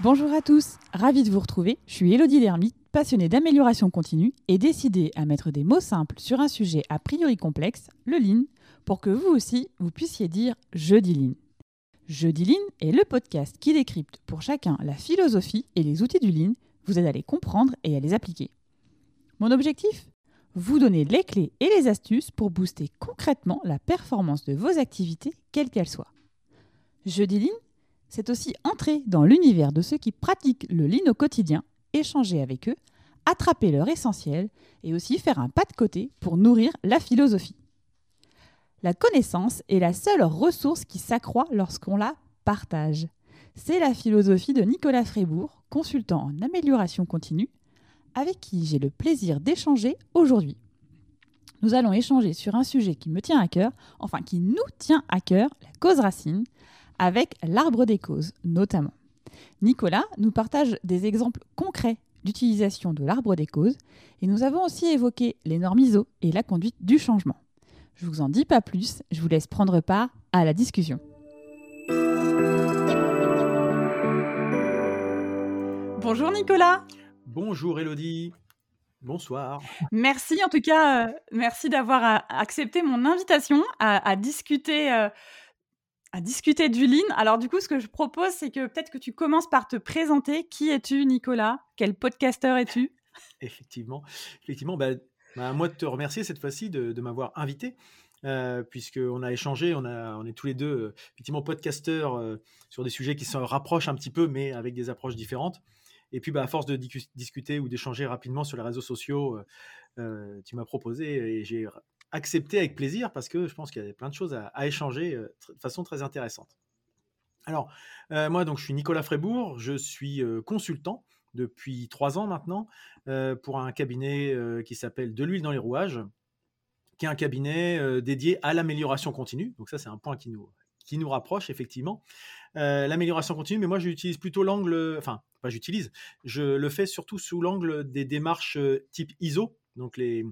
Bonjour à tous, ravi de vous retrouver. Je suis Elodie Lermite, passionnée d'amélioration continue et décidée à mettre des mots simples sur un sujet a priori complexe, le lean, pour que vous aussi, vous puissiez dire je dis lean. Je lean est le podcast qui décrypte pour chacun la philosophie et les outils du lean, vous aide à les comprendre et à les appliquer. Mon objectif? Vous donner les clés et les astuces pour booster concrètement la performance de vos activités, quelles qu'elles soient. Je dis lean c'est aussi entrer dans l'univers de ceux qui pratiquent le lean au quotidien, échanger avec eux, attraper leur essentiel et aussi faire un pas de côté pour nourrir la philosophie. La connaissance est la seule ressource qui s'accroît lorsqu'on la partage. C'est la philosophie de Nicolas Frébourg, consultant en amélioration continue, avec qui j'ai le plaisir d'échanger aujourd'hui. Nous allons échanger sur un sujet qui me tient à cœur, enfin qui nous tient à cœur, la cause racine, avec l'arbre des causes notamment. Nicolas nous partage des exemples concrets d'utilisation de l'arbre des causes et nous avons aussi évoqué les normes ISO et la conduite du changement. Je vous en dis pas plus, je vous laisse prendre part à la discussion. Bonjour Nicolas. Bonjour Elodie. Bonsoir. Merci en tout cas, euh, merci d'avoir euh, accepté mon invitation à, discuter euh, à discuter du lean. Alors du coup, ce que je propose, c'est que peut-être que tu commences par te présenter. Qui es-tu, Nicolas? Quel podcasteur es-tu? Effectivement, effectivement. Bah, bah, moi de te remercier cette fois-ci de, m'avoir invité. Euh, puisqu'on a échangé, on, a, on est tous les deux euh, effectivement podcasteurs euh, sur des sujets qui se rapprochent un petit peu, mais avec des approches différentes. Et puis, bah, à force de discuter ou d'échanger rapidement sur les réseaux sociaux, tu m'as proposé et j'ai accepter avec plaisir parce que je pense qu'il y a plein de choses à, échanger euh, de façon très intéressante. Alors, euh, moi, donc, je suis Nicolas Frébourg, je suis euh, consultant depuis trois ans maintenant pour un cabinet qui s'appelle De l'huile dans les rouages, qui est un cabinet dédié à l'amélioration continue. Donc ça, c'est un point qui nous, qui nous rapproche effectivement. l'amélioration continue, mais moi j'utilise plutôt l'angle, enfin pas j'utilise, je le fais surtout sous l'angle des démarches type ISO, donc les,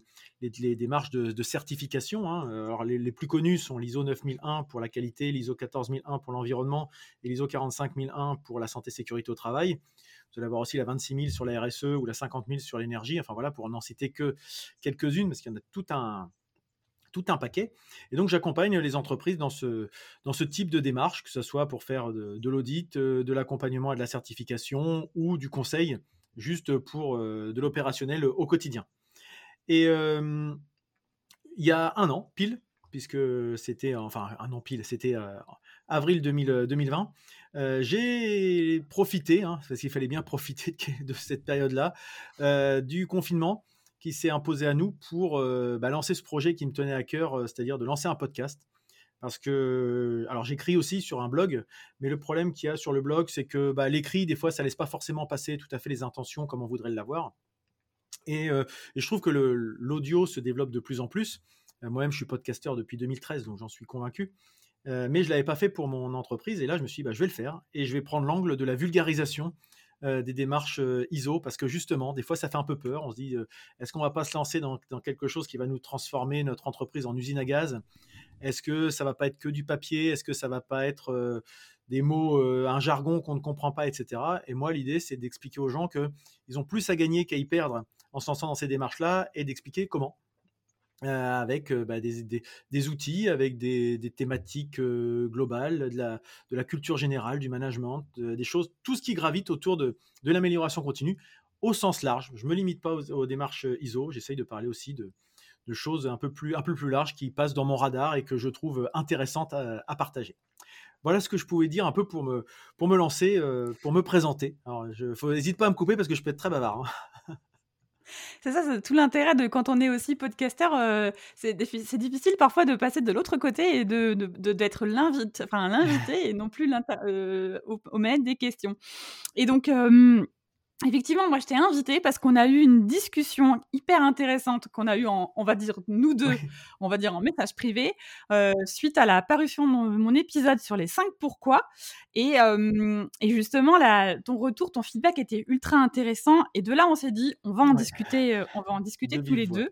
démarches de, certification. Hein. Alors les, plus connus sont l'ISO 9001 pour la qualité, l'ISO 14001 pour l'environnement et l'ISO 45001 pour la santé sécurité au travail. Vous allez avoir aussi la 26000 sur la RSE ou la 50000 sur l'énergie. Enfin voilà, pour n'en citer que quelques-unes, parce qu'il y en a tout un, tout un paquet. Et donc, j'accompagne les entreprises dans ce, dans ce type de démarche, que ce soit pour faire de, l'audit, euh, de l'accompagnement et de la certification ou du conseil, juste pour euh, de l'opérationnel au quotidien. Et il y a un an, pile, puisque c'était, enfin un an pile, c'était avril 2020, j'ai profité, hein, parce qu'il fallait bien profiter de, cette période-là, du confinement qui s'est imposé à nous pour bah, lancer ce projet qui me tenait à cœur, c'est-à-dire de lancer un podcast. Parce que, alors j'écris aussi sur un blog, mais le problème qu'il y a sur le blog, c'est que bah, l'écrit, des fois, ça laisse pas forcément passer tout à fait les intentions comme on voudrait l'avoir. Et, je trouve que l'audio se développe de plus en plus. Moi-même, je suis podcasteur depuis 2013, donc j'en suis convaincu. mais je ne l'avais pas fait pour mon entreprise. Et là, je me suis dit, bah, je vais le faire. Et je vais prendre l'angle de la vulgarisation des démarches ISO, parce que justement, des fois, ça fait un peu peur. On se dit, est-ce qu'on va pas se lancer dans, quelque chose qui va nous transformer notre entreprise en usine à gaz? Est-ce que ça va pas être que du papier? Est-ce que ça va pas être des mots, un jargon qu'on ne comprend pas, etc. Et moi, l'idée, c'est d'expliquer aux gens qu'ils ont plus à gagner qu'à y perdre en se lançant dans ces démarches-là et d'expliquer comment. Euh, avec euh, bah, des, outils, avec des, thématiques euh, globales, de la, culture générale, du management, des choses, tout ce qui gravite autour de, l'amélioration continue au sens large. Je ne me limite pas aux, démarches ISO, j'essaye de parler aussi de, choses un peu, plus, larges qui passent dans mon radar et que je trouve intéressantes à, partager. Voilà ce que je pouvais dire un peu pour me, pour me lancer, pour me présenter. Alors, n'hésite pas à me couper parce que je peux être très bavard. Hein. C'est ça, c'est tout l'intérêt de quand on est aussi podcasteur. Euh, c'est difficile parfois de passer de l'autre côté et de d'être l'invité, enfin l'invité et non plus euh, au, maître des questions. Et donc, Effectivement, moi je t'ai invité parce qu'on a eu une discussion hyper intéressante qu'on a eu en, on va dire nous deux, on va dire en message privé, euh, suite à la parution de mon, épisode sur les 5 pourquoi. Et, et justement, la, ton retour, ton feedback était ultra intéressant. Et de là, on s'est dit, on va en discuter, euh, on va en discuter tous les deux.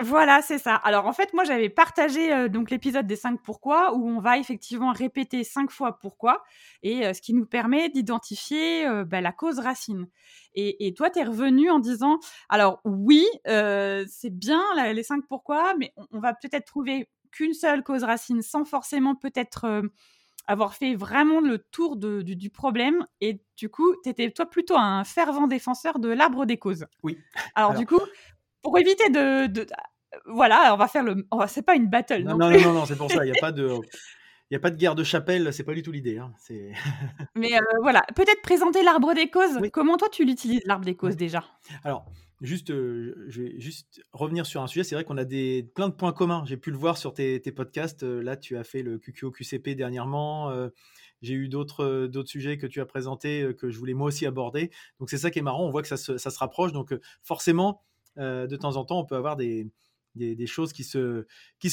Voilà, c'est ça. Alors en fait, moi j'avais partagé euh, donc l'épisode des 5 pourquoi où on va effectivement répéter cinq fois pourquoi et euh, ce qui nous permet d'identifier euh, bah, la cause racine. Et, toi, tu es revenu en disant alors oui, c'est bien les 5 pourquoi, mais on, va peut-être trouver qu'une seule cause racine sans forcément peut-être avoir fait vraiment le tour du, problème. Et du coup, tu étais toi plutôt un fervent défenseur de l'arbre des causes. Oui. Alors, du coup, pour éviter de, voilà, on va faire le. c'est pas une battle. Non, non, non, non, c'est pour ça. Il n'y a pas de. Il a pas de guerre de chapelle, c'est pas du tout l'idée. Hein, Mais euh, voilà, peut-être présenter l'arbre des causes. Comment toi tu l'utilises l'arbre des causes déjà? Alors, juste, euh, je vais juste revenir sur un sujet. C'est vrai qu'on a des plein de points communs. J'ai pu le voir sur tes, podcasts. Euh, là, tu as fait le QQO QCP dernièrement. j'ai eu d'autres d'autres sujets que tu as présentés que je voulais moi aussi aborder. Donc c'est ça qui est marrant. On voit que ça se, ça se rapproche. Donc forcément, de temps en temps, on peut avoir des choses qui se,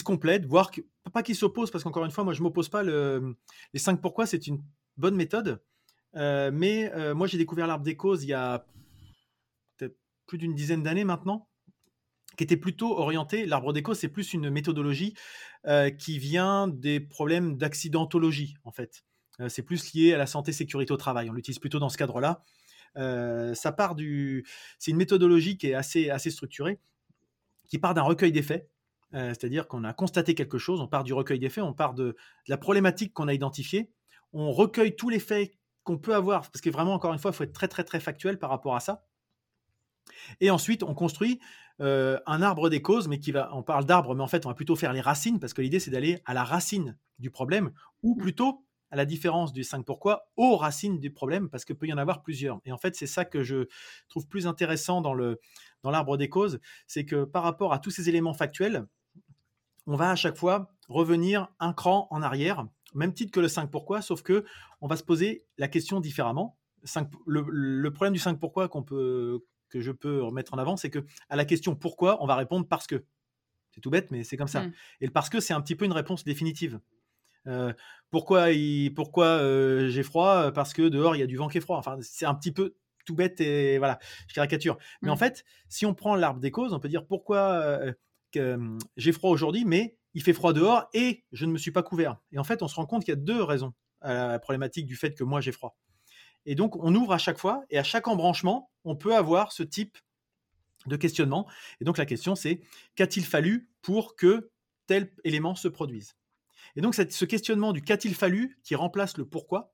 complètent, voire pas qui s'opposent, parce qu'encore une fois, moi, je m'oppose pas. Le, les 5 pourquoi, c'est une bonne méthode. Euh, mais euh, moi, j'ai découvert l'arbre des causes il y a plus d'une dizaine d'années maintenant, qui était plutôt orienté. L'arbre des causes, c'est plus une méthodologie euh, qui vient des problèmes d'accidentologie, en fait. c'est plus lié à la santé sécurité au travail. On l'utilise plutôt dans ce cadre-là. Ça part du. C'est une méthodologie qui est assez, assez structurée qui part d'un recueil des faits. Euh, c'est-à-dire qu'on a constaté quelque chose, on part du recueil des faits, on part de, la problématique qu'on a identifiée, on recueille tous les faits qu'on peut avoir, parce que vraiment, encore une fois, il faut être très, très, très factuel par rapport à ça. Et ensuite, on construit euh, un arbre des causes, mais qui va, on parle d'arbre, mais en fait, on va plutôt faire les racines, parce que l'idée, c'est d'aller à la racine du problème, ou mmh. plutôt à la différence du 5 pourquoi, aux racines du problème, parce qu'il peut y en avoir plusieurs. Et en fait, c'est ça que je trouve plus intéressant dans, le, dans l'arbre des causes, c'est que par rapport à tous ces éléments factuels, on va à chaque fois revenir un cran en arrière, même titre que le 5 pourquoi, sauf que on va se poser la question différemment. le, problème du 5 pourquoi qu'on peut, que je peux remettre en avant, c'est que à la question pourquoi, on va répondre parce que. C'est tout bête, mais c'est comme ça. Mmh. Et le parce que, c'est un petit peu une réponse définitive. Euh, pourquoi pourquoi euh, j'ai froid? Parce que dehors il y a du vent qui est froid. Enfin, c'est un petit peu tout bête et voilà, je caricature. Mais en mmh. fait, si on prend l'arbre des causes, on peut dire pourquoi euh, j'ai froid aujourd'hui, mais il fait froid dehors et je ne me suis pas couvert. Et en fait, on se rend compte qu'il y a deux raisons à la problématique du fait que moi j'ai froid. Et donc, on ouvre à chaque fois et à chaque embranchement, on peut avoir ce type de questionnement. Et donc, la question, c'est qu'a-t-il fallu pour que tel élément se produise? Et donc, ce questionnement du qu'a-t-il fallu, qui remplace le pourquoi,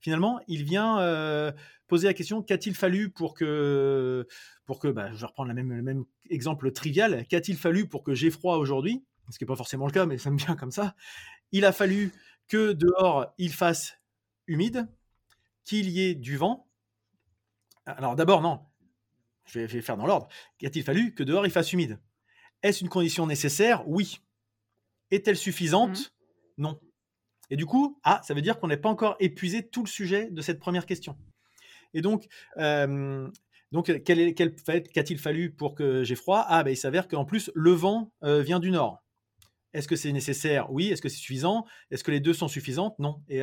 finalement, il vient euh, poser la question qu'a-t-il fallu pour que, pour que bah, je vais reprendre même, le même exemple trivial, qu'a-t-il fallu pour que j'ai froid aujourd'hui Ce qui n'est pas forcément le cas, mais ça me vient comme ça. Il a fallu que dehors, il fasse humide, qu'il y ait du vent. Alors d'abord, non, je vais, faire dans l'ordre. Qu'a-t-il fallu que dehors, il fasse humide? Est-ce une condition nécessaire? Oui. Est-elle suffisante? Mmh. Non. Et du coup, ah, ça veut dire qu'on n'est pas encore épuisé tout le sujet de cette première question. Et donc, euh, donc quel, qu'a-t-il fallu pour que j'ai froid? Ah, ben, il s'avère qu'en plus, le vent euh, vient du nord. Est-ce que c'est nécessaire? Oui. Est-ce que c'est suffisant? Est-ce que les deux sont suffisantes Non. Et,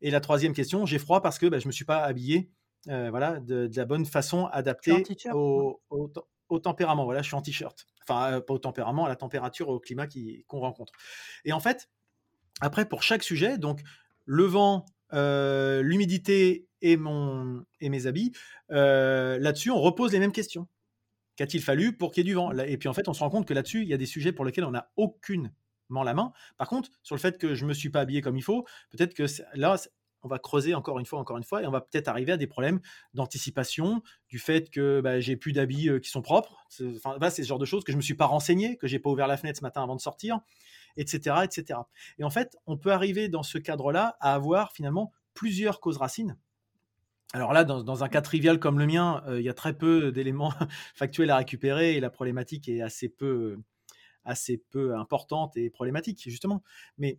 et la troisième question, j'ai froid parce que ben, je ne me suis pas habillé euh, voilà, de, la bonne façon adaptée au, au, tempérament. Voilà, je suis en t-shirt. Enfin, pas au tempérament, à la température, au climat qu'on rencontre. Et en fait, après, pour chaque sujet, donc le vent, euh, l'humidité et, et mes habits, euh, là-dessus, on repose les mêmes questions. Qu'a-t-il fallu pour qu'il y ait du vent? Et puis en fait, on se rend compte que là-dessus, il y a des sujets pour lesquels on n'a aucunement la main. Par contre, sur le fait que je ne me suis pas habillé comme il faut, peut-être que là, on va creuser encore une fois, encore une fois, et on va peut-être arriver à des problèmes d'anticipation, du fait que bah, j'ai plus d'habits euh, qui sont propres. Enfin, c'est ce genre de choses que je ne me suis pas renseigné, que j'ai pas ouvert la fenêtre ce matin avant de sortir etc.. Et en fait, on peut arriver dans ce cadre-là à avoir finalement plusieurs causes racines. Alors là, dans, un cas trivial comme le mien, euh, il y a très peu d'éléments factuels à récupérer et la problématique est assez peu, assez peu importante et problématique, justement. Mais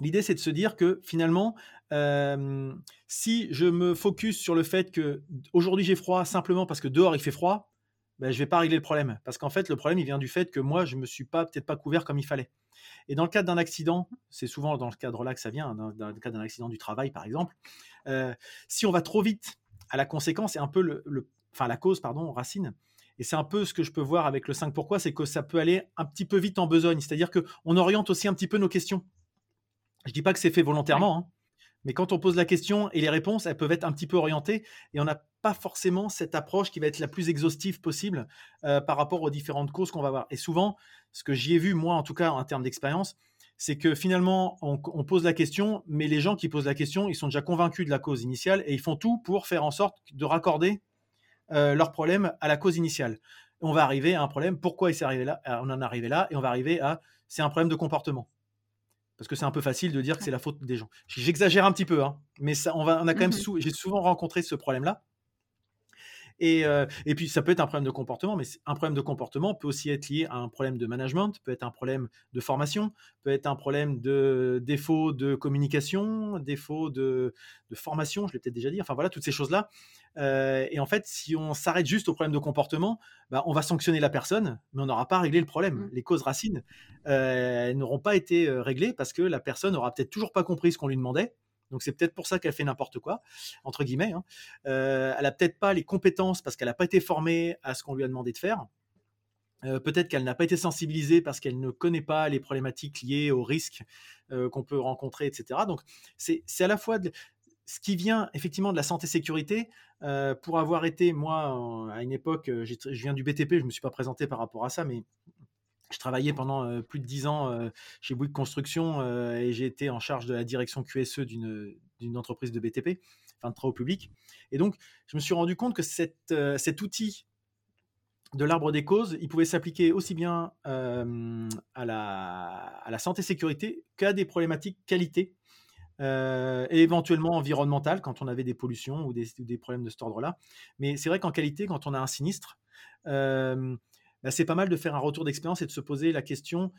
l'idée, c'est de se dire que finalement, euh, si je me focus sur le fait que aujourd'hui j'ai froid simplement parce que dehors il fait froid, ben, je ne vais pas régler le problème. Parce qu'en fait, le problème, il vient du fait que moi, je ne me suis pas peut-être pas couvert comme il fallait. Et dans le cadre d'un accident, c'est souvent dans le cadre-là que ça vient, dans, le cadre d'un accident du travail par exemple, euh, si on va trop vite à la conséquence et un peu le, enfin la cause, pardon, racine, Et c'est un peu ce que je peux voir avec le 5 pourquoi, c'est que ça peut aller un petit peu vite en besogne. C'est-à-dire qu'on oriente aussi un petit peu nos questions. Je dis pas que c'est fait volontairement, hein, mais quand on pose la question et les réponses, elles peuvent être un petit peu orientées et on n'a pas forcément cette approche qui va être la plus exhaustive possible euh, par rapport aux différentes causes qu'on va voir. Et souvent, ce que j'y ai vu, moi en tout cas en termes d'expérience, c'est que finalement, on, pose la question, mais les gens qui posent la question, ils sont déjà convaincus de la cause initiale et ils font tout pour faire en sorte de raccorder euh, leur problème à la cause initiale. On va arriver à un problème, pourquoi il s'est arrivé là On en est arrivé là et on va arriver à, c'est un problème de comportement parce que c'est un peu facile de dire que c'est la faute des gens. J'exagère un petit peu, hein, mais ça, on, va, on a quand même, mmh j'ai souvent rencontré ce problème-là. Euh, et, puis, ça peut être un problème de comportement, mais un problème de comportement peut aussi être lié à un problème de management, peut être un problème de formation, peut être un problème de défaut de communication, défaut de, formation, je l'ai peut-être déjà dit, enfin voilà, toutes ces choses-là. Euh, et en fait, si on s'arrête juste au problème de comportement, bah, on va sanctionner la personne, mais on n'aura pas réglé le problème. Mmh. Les causes racines euh, n'auront pas été réglées parce que la personne n'aura peut-être toujours pas compris ce qu'on lui demandait donc c'est peut-être pour ça qu'elle fait n'importe quoi, entre guillemets. Hein. Euh, elle a peut-être pas les compétences parce qu'elle n'a pas été formée à ce qu'on lui a demandé de faire. Euh, peut-être qu'elle n'a pas été sensibilisée parce qu'elle ne connaît pas les problématiques liées aux risques euh, qu'on peut rencontrer, etc. Donc c'est à la fois ce qui vient effectivement de la santé-sécurité. pour avoir été, moi, à une époque, je viens du BTP, je ne me suis pas présenté par rapport à ça, mais je travaillais pendant plus de dix ans chez Bouygues Construction et j'ai été en charge de la direction QSE d'une entreprise de BTP, enfin de travaux publics. Et donc, je me suis rendu compte que cette, cet outil de l'arbre des causes, il pouvait s'appliquer aussi bien à, la, à la santé-sécurité qu'à des problématiques qualité et éventuellement environnementales quand on avait des pollutions ou des, des problèmes de cet ordre-là. Mais c'est vrai qu'en qualité, quand on a un sinistre, bah, c'est pas mal de faire un retour d'expérience et de se poser la question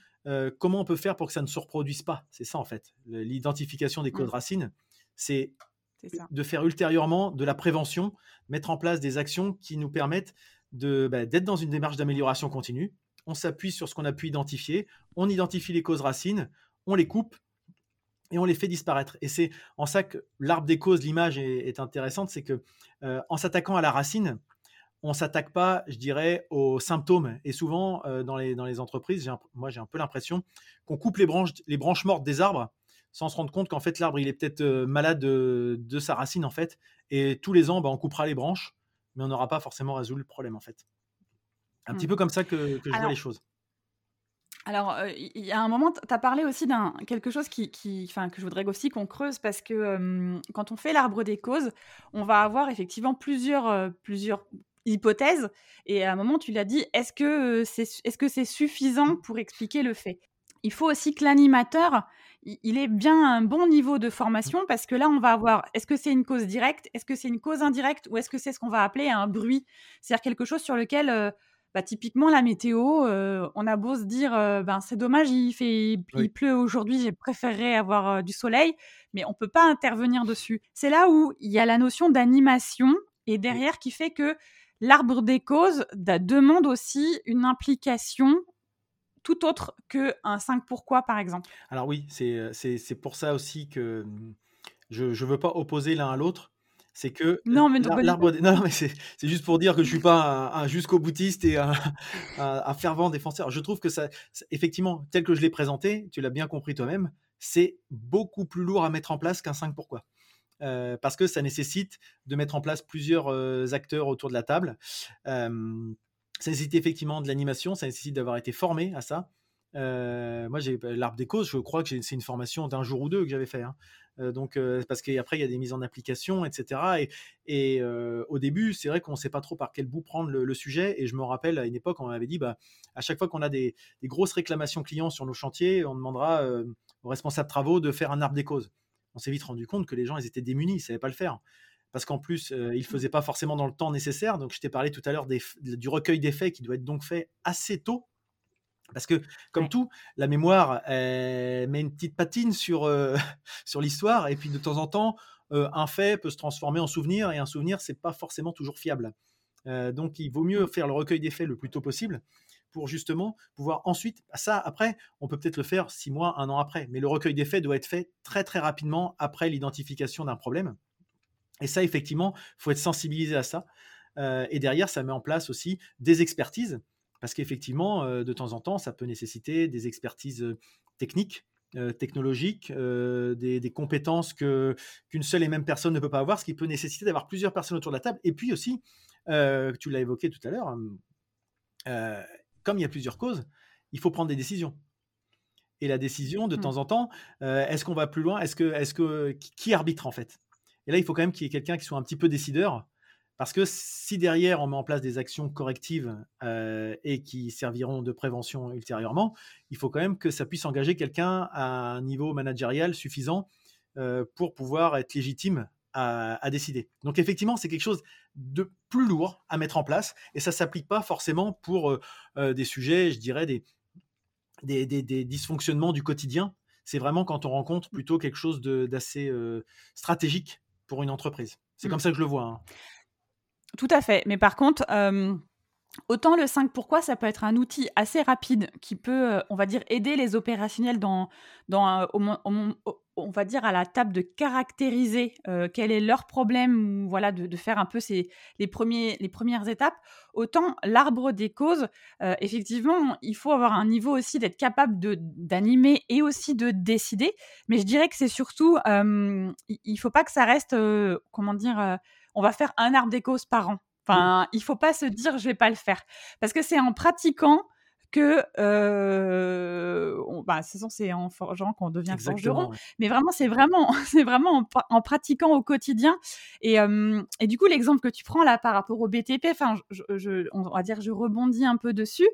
comment on peut faire pour que ça ne se reproduise pas? C'est ça en fait. L'identification des codes mmh. racines, c'est de faire ultérieurement de la prévention, mettre en place des actions qui nous permettent bah, d'être dans une démarche d'amélioration continue. On s'appuie sur ce qu'on a pu identifier, on identifie les causes racines, on les coupe et on les fait disparaître. Et c'est en ça que l'arbre des causes, l'image est, intéressante, c'est que en s'attaquant à la racine, on s'attaque pas, je dirais, aux symptômes. Et souvent, euh, dans, les, dans les entreprises, moi j'ai un peu l'impression qu'on coupe les branches, les branches mortes des arbres sans se rendre compte qu'en fait l'arbre il est peut-être euh, malade de, sa racine en fait. Et tous les ans, bah, on coupera les branches, mais on n'aura pas forcément résolu le problème en fait. Un petit mmh. peu comme ça que, je vois les choses. Alors, euh, il y a un moment, tu as parlé aussi d'un quelque chose qui, qui que je voudrais aussi qu'on creuse parce que quand on fait l'arbre des causes, on va avoir effectivement plusieurs, plusieurs hypothèse. Et à un moment, tu l'as dit, est-ce que c'est est -ce c'est suffisant pour expliquer le fait? Il faut aussi que l'animateur, il ait bien un bon niveau de formation parce que là, on va avoir, est-ce que c'est une cause directe Est-ce que c'est une cause indirecte Ou est-ce que c'est ce qu'on va appeler un bruit? C'est-à-dire quelque chose sur lequel... Euh, bah, typiquement la météo, euh, on a beau se dire euh, ben c'est dommage, il fait il pleut aujourd'hui, j'ai préféré avoir du soleil, mais on peut pas intervenir dessus. C'est là où il y a la notion d'animation et derrière qui fait que L'arbre des causes demande aussi une implication tout autre qu'un 5 pourquoi, par exemple. Alors oui, c'est pour ça aussi que mmh, je ne veux pas opposer l'un à l'autre. C'est que non, mais l'arbre non, mais c'est juste pour dire que je suis pas un, jusqu'au boutiste et un, fervent défenseur. Je trouve que ça, effectivement, tel que je l'ai présenté, tu l'as bien compris toi-même, c'est beaucoup plus lourd à mettre en place qu'un 5 pourquoi. Euh, parce que ça nécessite de mettre en place plusieurs euh, acteurs autour de la table. Euh, ça nécessite effectivement de l'animation, ça nécessite d'avoir été formé à ça. moi, j'ai l'arbre des causes, je crois que c'est une formation d'un jour ou deux que j'avais fait. Hein. donc, parce qu'après, il y a des mises en application, etc. Et, au début, c'est vrai qu'on ne sait pas trop par quel bout prendre le, sujet. Et je me rappelle, à une époque, on m'avait dit, bah, à chaque fois qu'on a des, des, grosses réclamations clients sur nos chantiers, on demandera aux responsables travaux de faire un arbre des causes on s'est vite rendu compte que les gens, ils étaient démunis, ils ne savaient pas le faire. Parce qu'en plus, euh, ils ne le faisaient pas forcément dans le temps nécessaire. Donc, je t'ai parlé tout à l'heure du recueil des faits qui doit être donc fait assez tôt. Parce que, comme tout, la mémoire met une petite patine sur, euh, sur l'histoire. Et puis, de temps en temps, euh, un fait peut se transformer en souvenir. Et un souvenir, c'est pas forcément toujours fiable. donc, il vaut mieux faire le recueil des faits le plus tôt possible pour justement pouvoir ensuite, ça après, on peut peut-être le faire six mois, un an après, mais le recueil des faits doit être fait très très rapidement après l'identification d'un problème. Et ça, effectivement, faut être sensibilisé à ça. et derrière, ça met en place aussi des expertises, parce qu'effectivement, de temps en temps, ça peut nécessiter des expertises techniques, technologiques, des, compétences qu'une seule et même personne ne peut pas avoir, ce qui peut nécessiter d'avoir plusieurs personnes autour de la table. Et puis aussi, tu l'as évoqué tout à l'heure, comme il y a plusieurs causes, il faut prendre des décisions. Et la décision, de mmh. temps en temps, est-ce qu'on va plus loin? Est-ce que, qui arbitre en fait? Et là, il faut quand même qu'il y ait quelqu'un qui soit un petit peu décideur, parce que si derrière on met en place des actions correctives et qui serviront de prévention ultérieurement, il faut quand même que ça puisse engager quelqu'un à un niveau managérial suffisant pour pouvoir être légitime à, décider. Donc effectivement, c'est quelque chose de plus lourd à mettre en place et ça s'applique pas forcément pour des sujets, je dirais, des, des, dysfonctionnements du quotidien. C'est vraiment quand on rencontre plutôt quelque chose d'assez stratégique pour une entreprise. C'est mmh. comme ça que je le vois. Hein. Tout à fait. Mais par contre, autant le 5 pourquoi, ça peut être un outil assez rapide qui peut, on va dire, aider les opérationnels dans, dans on va dire, à la table de caractériser quel est leur problème, ou voilà, de, faire un peu ces, les, premiers, les premières étapes. Autant l'arbre des causes, effectivement, il faut avoir un niveau aussi d'être capable d'animer et aussi de décider. Mais je dirais que c'est surtout, il ne faut pas que ça reste, comment dire, on va faire un arbre des causes par an. Enfin, il faut pas se dire je vais pas le faire parce que c'est en pratiquant que euh, bah, c'est en forgeant qu'on devient forgeron. Mais vraiment, c'est vraiment, c'est vraiment en, pratiquant au quotidien. Et, et du coup, l'exemple que tu prends là par rapport au BTP, enfin, je, on va dire, je rebondis un peu dessus.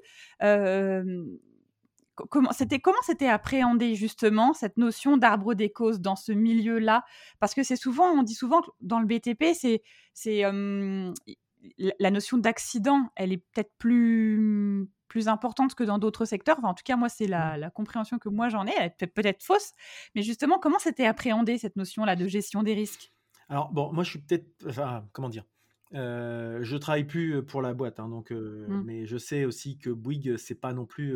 comment c'était comment c'était appréhendé justement cette notion d'arbre des causes dans ce milieu-là? Parce que c'est souvent, on dit souvent que dans le BTP, c'est c'est la notion d'accident, elle est peut-être plus plus importante que dans d'autres secteurs. en tout cas, moi, c'est la, mmh. compréhension que moi j'en ai. Elle est peut-être fausse, mais justement, comment c'était appréhendé cette notion-là de gestion des risques? Alors, bon, moi, je suis peut-être, enfin, comment dire euh, je travaille plus pour la boîte, hein, donc, mmh. mais je sais aussi que Bouygues, c'est pas non plus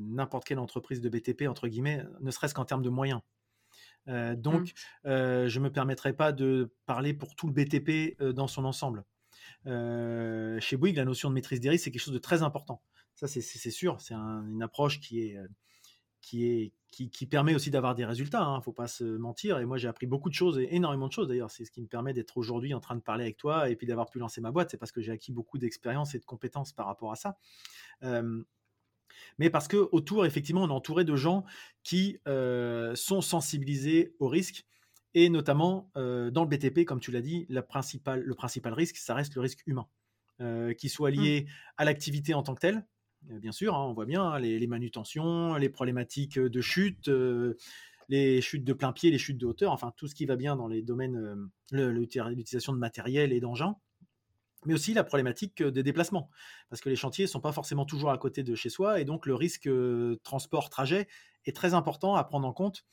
n'importe quelle entreprise de BTP entre guillemets, ne serait-ce qu'en termes de moyens. donc, mmh. je me permettrai pas de parler pour tout le BTP dans son ensemble. chez Bouygues, la notion de maîtrise des risques, c'est quelque chose de très important. Ça, c'est sûr. C'est une approche qui est, qui, est, qui, permet aussi d'avoir des résultats. Il hein, ne faut pas se mentir. Et moi, j'ai appris beaucoup de choses, et énormément de choses d'ailleurs. C'est ce qui me permet d'être aujourd'hui en train de parler avec toi et puis d'avoir pu lancer ma boîte. C'est parce que j'ai acquis beaucoup d'expérience et de compétences par rapport à ça. mais parce que autour, effectivement, on est entouré de gens qui sont sensibilisés au risque. Et notamment dans le BTP, comme tu l'as dit, la principale, le principal risque, ça reste le risque humain, qui soit mmh. lié à l'activité en tant que telle, euh, bien sûr, hein, on voit bien hein, les, manutentions, les problématiques euh, de chute, euh, les chutes de plein pied, les chutes de hauteur, enfin tout ce qui va bien dans les domaines, l'utilisation de matériel et d'engins, mais aussi la problématique des déplacements, parce que les chantiers ne sont pas forcément toujours à côté de chez soi, et donc le risque transport-trajet est très important à prendre en compte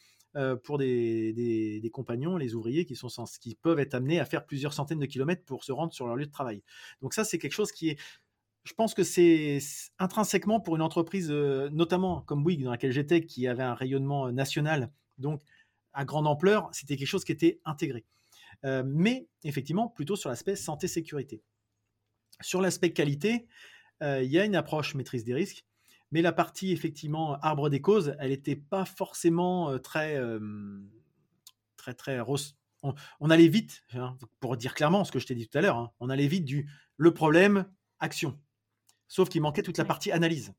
pour des, compagnons, les ouvriers qui, sont, qui peuvent être amenés à faire plusieurs centaines de kilomètres pour se rendre sur leur lieu de travail. Donc ça, c'est quelque chose qui est je pense que c'est intrinsèquement pour une entreprise, notamment comme Bouygues, dans laquelle j'étais, qui avait un rayonnement national, donc à grande ampleur, c'était quelque chose qui était intégré. Mais effectivement, plutôt sur l'aspect santé-sécurité. Sur l'aspect qualité, il y a une approche maîtrise des risques, mais la partie effectivement arbre des causes, elle n'était pas forcément très, très, très rose. On, allait vite, hein, pour dire clairement ce que je t'ai dit tout à l'heure, hein, on allait vite du le problème, action. Sauf qu'il manquait toute la partie analyse.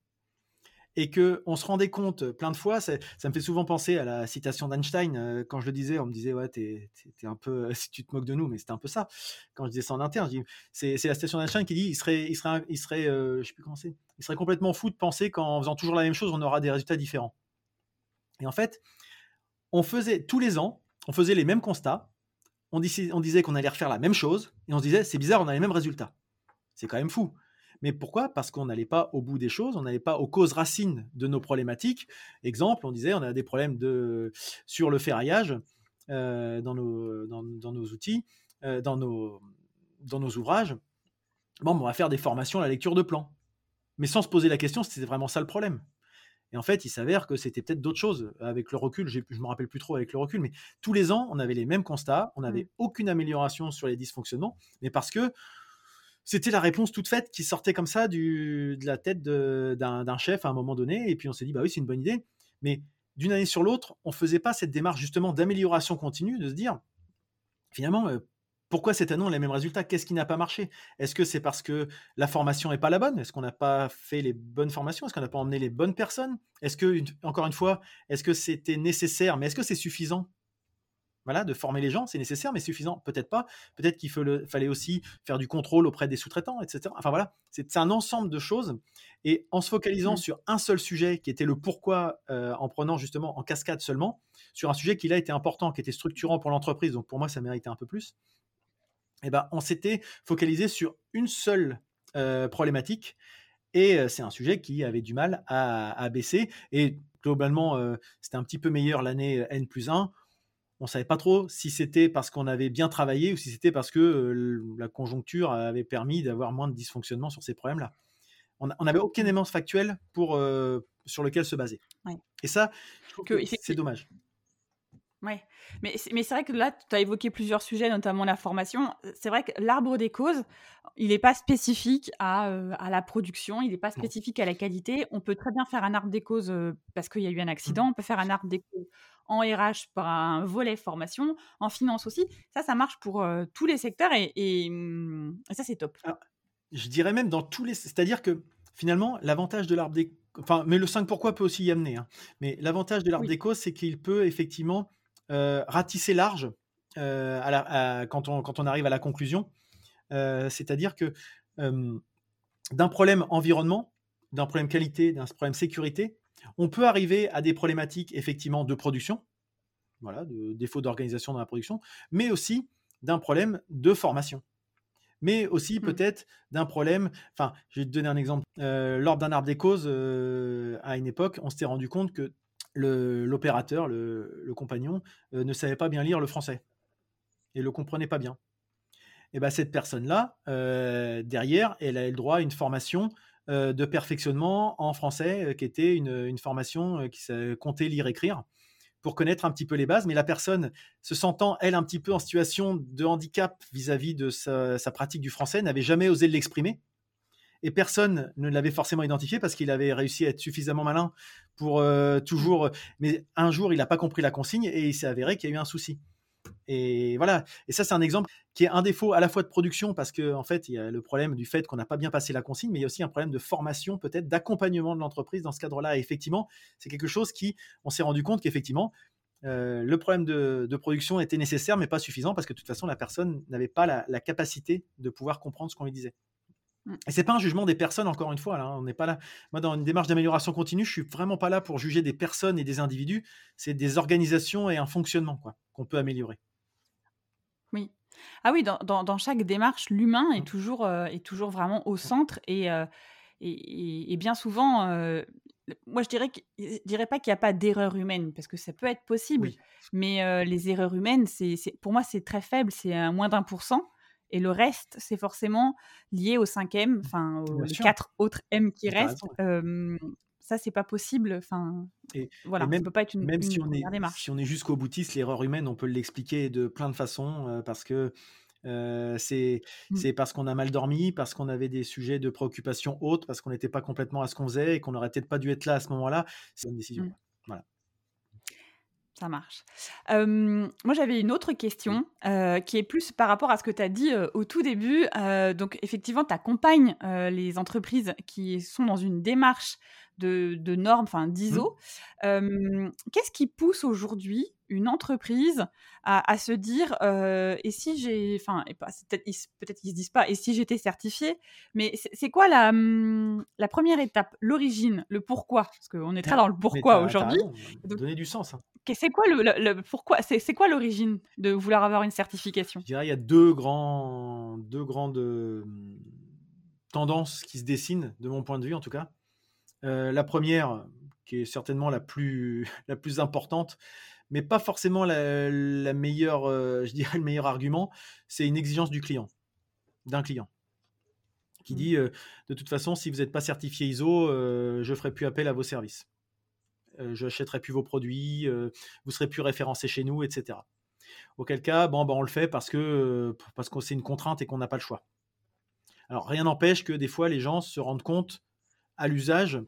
Et que on se rendait compte plein de fois, ça, me fait souvent penser à la citation d'Einstein. Euh, quand je le disais, on me disait Ouais, t'es, un peu. Si tu te moques de nous, mais c'était un peu ça. Quand je disais ça en interne, c'est, la citation d'Einstein qui dit Il serait, il serait, il serait euh, je sais plus comment il serait complètement fou de penser qu'en faisant toujours la même chose, on aura des résultats différents. Et en fait, on faisait tous les ans, on faisait les mêmes constats, on, on disait qu'on allait refaire la même chose, et on se disait C'est bizarre, on a les mêmes résultats. C'est quand même fou. Mais pourquoi? Parce qu'on n'allait pas au bout des choses, on n'allait pas aux causes racines de nos problématiques. Exemple, on disait on a des problèmes de, sur le ferraillage euh, dans, nos, dans, nos outils, euh, dans, nos, dans nos ouvrages. Bon, on va faire des formations à la lecture de plans. Mais sans se poser la question c'était vraiment ça le problème. Et en fait, il s'avère que c'était peut-être d'autres choses. Avec le recul, je ne me rappelle plus trop avec le recul, mais tous les ans, on avait les mêmes constats, on n'avait mmh. aucune amélioration sur les dysfonctionnements, mais parce que c'était la réponse toute faite qui sortait comme ça de la tête d'un chef à un moment donné. Et puis on s'est dit, bah oui, c'est une bonne idée. Mais d'une année sur l'autre, on ne faisait pas cette démarche justement d'amélioration continue, de se dire, finalement, euh, pourquoi cette année on a les mêmes résultats? Qu'est-ce qui n'a pas marché? Est-ce que c'est parce que la formation n'est pas la bonne? Est-ce qu'on n'a pas fait les bonnes formations? Est-ce qu'on n'a pas emmené les bonnes personnes? Est-ce que, encore une fois, est-ce que c'était nécessaire? Mais est-ce que c'est suffisant? Voilà, de former les gens, c'est nécessaire, mais suffisant, peut-être pas. Peut-être qu'il fallait aussi faire du contrôle auprès des sous-traitants, etc. Enfin voilà, c'est un ensemble de choses. Et en se focalisant mmh. sur un seul sujet, qui était le pourquoi, euh, en prenant justement en cascade seulement, sur un sujet qui là était important, qui était structurant pour l'entreprise, donc pour moi ça méritait un peu plus, eh ben, on s'était focalisé sur une seule euh, problématique. Et euh, c'est un sujet qui avait du mal à, baisser. Et globalement, c'était un petit peu meilleur l'année N plus 1 on savait pas trop si c'était parce qu'on avait bien travaillé ou si c'était parce que la conjoncture avait permis d'avoir moins de dysfonctionnement sur ces problèmes-là. On n'avait aucun élément factuel pour, sur lequel se baser. Et ça, je trouve que, c'est dommage. Oui, mais, mais c'est vrai que là, tu as évoqué plusieurs sujets, notamment la formation. C'est vrai que l'arbre des causes, il n'est pas spécifique à, à, la production, il n'est pas spécifique à la qualité. On peut très bien faire un arbre des causes parce qu'il y a eu un accident, mmh. on peut faire un arbre des causes en RH par un volet formation, en finance aussi. Ça, ça marche pour tous les secteurs et, mmh, ça, c'est top. je dirais même dans tous les. C'est-à-dire que finalement, l'avantage de l'arbre des. Enfin, mais le 5 pourquoi peut aussi y amener. Hein. Mais l'avantage de l'arbre des causes, c'est qu'il peut effectivement ratisser large quand, on, quand on arrive à la conclusion. C'est-à-dire que d'un problème environnement, d'un problème qualité, d'un problème sécurité, on peut arriver à des problématiques effectivement de production, voilà, de défaut d'organisation dans la production, mais aussi d'un problème de formation. Mais aussi mmh. peut-être d'un problème, enfin, je vais te donner un exemple. Euh, lors d'un arbre des causes, euh, à une époque, on s'était rendu compte que l'opérateur, le, compagnon, euh, ne savait pas bien lire le français et le comprenait pas bien. Et bien cette personne-là, derrière, elle a le droit à une formation euh, de perfectionnement en français, euh, qui était une, formation euh, qui comptait lire, écrire, pour connaître un petit peu les bases. Mais la personne, se sentant, elle, un petit peu en situation de handicap vis-à-vis de sa, pratique du français, n'avait jamais osé l'exprimer. Et personne ne l'avait forcément identifié parce qu'il avait réussi à être suffisamment malin pour toujours. Mais un jour, il n'a pas compris la consigne et il s'est avéré qu'il y a eu un souci. Et voilà. Et ça, c'est un exemple qui est un défaut à la fois de production parce qu'en en fait, il y a le problème du fait qu'on n'a pas bien passé la consigne, mais il y a aussi un problème de formation, peut-être d'accompagnement de l'entreprise dans ce cadre-là. Et effectivement, c'est quelque chose qui, on s'est rendu compte qu'effectivement, euh, le problème de, production était nécessaire, mais pas suffisant parce que de toute façon, la personne n'avait pas la, capacité de pouvoir comprendre ce qu'on lui disait. Mmh. Et c'est pas un jugement des personnes, encore une fois. Là, hein. on n'est pas là. Moi, dans une démarche d'amélioration continue, je suis vraiment pas là pour juger des personnes et des individus. C'est des organisations et un fonctionnement quoi qu'on peut améliorer. Oui. Ah oui, dans, dans, chaque démarche, l'humain est mmh. toujours, euh, est toujours vraiment au centre et, euh, et, et, bien souvent, euh, moi je dirais, que, je dirais pas qu'il n'y a pas d'erreur humaine parce que ça peut être possible, mais les erreurs humaines, c'est, pour moi c'est très faible, c'est moins d'un pour cent. Et le reste, c'est forcément lié au 5 M, enfin aux quatre autres M qui restent ça c'est pas possible enfin et, voilà même, peut pas être une, même si on est si on est jusqu'au boutiste l'erreur humaine on peut l'expliquer de plein de façons euh, parce que euh, mmh. c'est parce qu'on a mal dormi, parce qu'on avait des sujets de préoccupation hautes, parce qu'on n'était pas complètement à ce qu'on faisait et qu'on n'aurait peut-être pas dû être là à ce moment-là. C'est une décision. Mmh. Voilà. Ça marche. moi, j'avais une autre question qui est plus par rapport à ce que tu as dit au tout début. donc, effectivement, tu accompagnes les entreprises qui sont dans une démarche de, normes, enfin d'ISO. Mmh. Qu'est-ce qui pousse aujourd'hui une entreprise à, se dire et si j'ai, enfin, peut-être ils se disent pas et si j'étais certifié, mais c'est quoi la, mmh, la première étape, l'origine, le pourquoi, parce qu'on est très dans le pourquoi aujourd'hui. Donner du sens. Hein. C'est quoi le, pourquoi C'est quoi l'origine de vouloir avoir une certification? Je dirais il y a deux grands, deux grandes mmh, tendances qui se dessinent de mon point de vue en tout cas. Euh, la première, qui est certainement la plus, la plus importante, mais pas forcément la, meilleure, euh, je dirais le meilleur argument, c'est une exigence du client, d'un client, qui mmh. dit euh, de toute façon, si vous n'êtes pas certifié ISO, je ne ferai plus appel à vos services. je n'achèterai plus vos produits, vous serez plus référencé chez nous, etc. Auquel cas, bon, ben, on le fait parce que parce que c'est une contrainte et qu'on n'a pas le choix. Alors rien n'empêche que des fois les gens se rendent compte à l'usage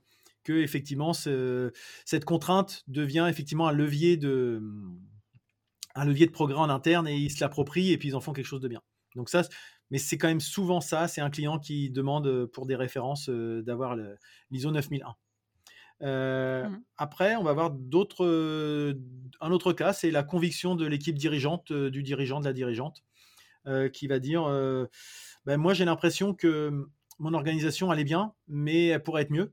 que effectivement cette contrainte devient effectivement un levier de un levier de progrès en interne et ils se l'approprient et puis ils en font quelque chose de bien. Donc ça, mais c'est quand même souvent ça, c'est un client qui demande pour des références d'avoir l'ISO 9001. Euh, mmh. Après, on va avoir d'autres. un autre cas, c'est la conviction de l'équipe dirigeante, du dirigeant, de la dirigeante, qui va dire ben, Moi, j'ai l'impression que mon organisation allait bien, mais elle pourrait être mieux.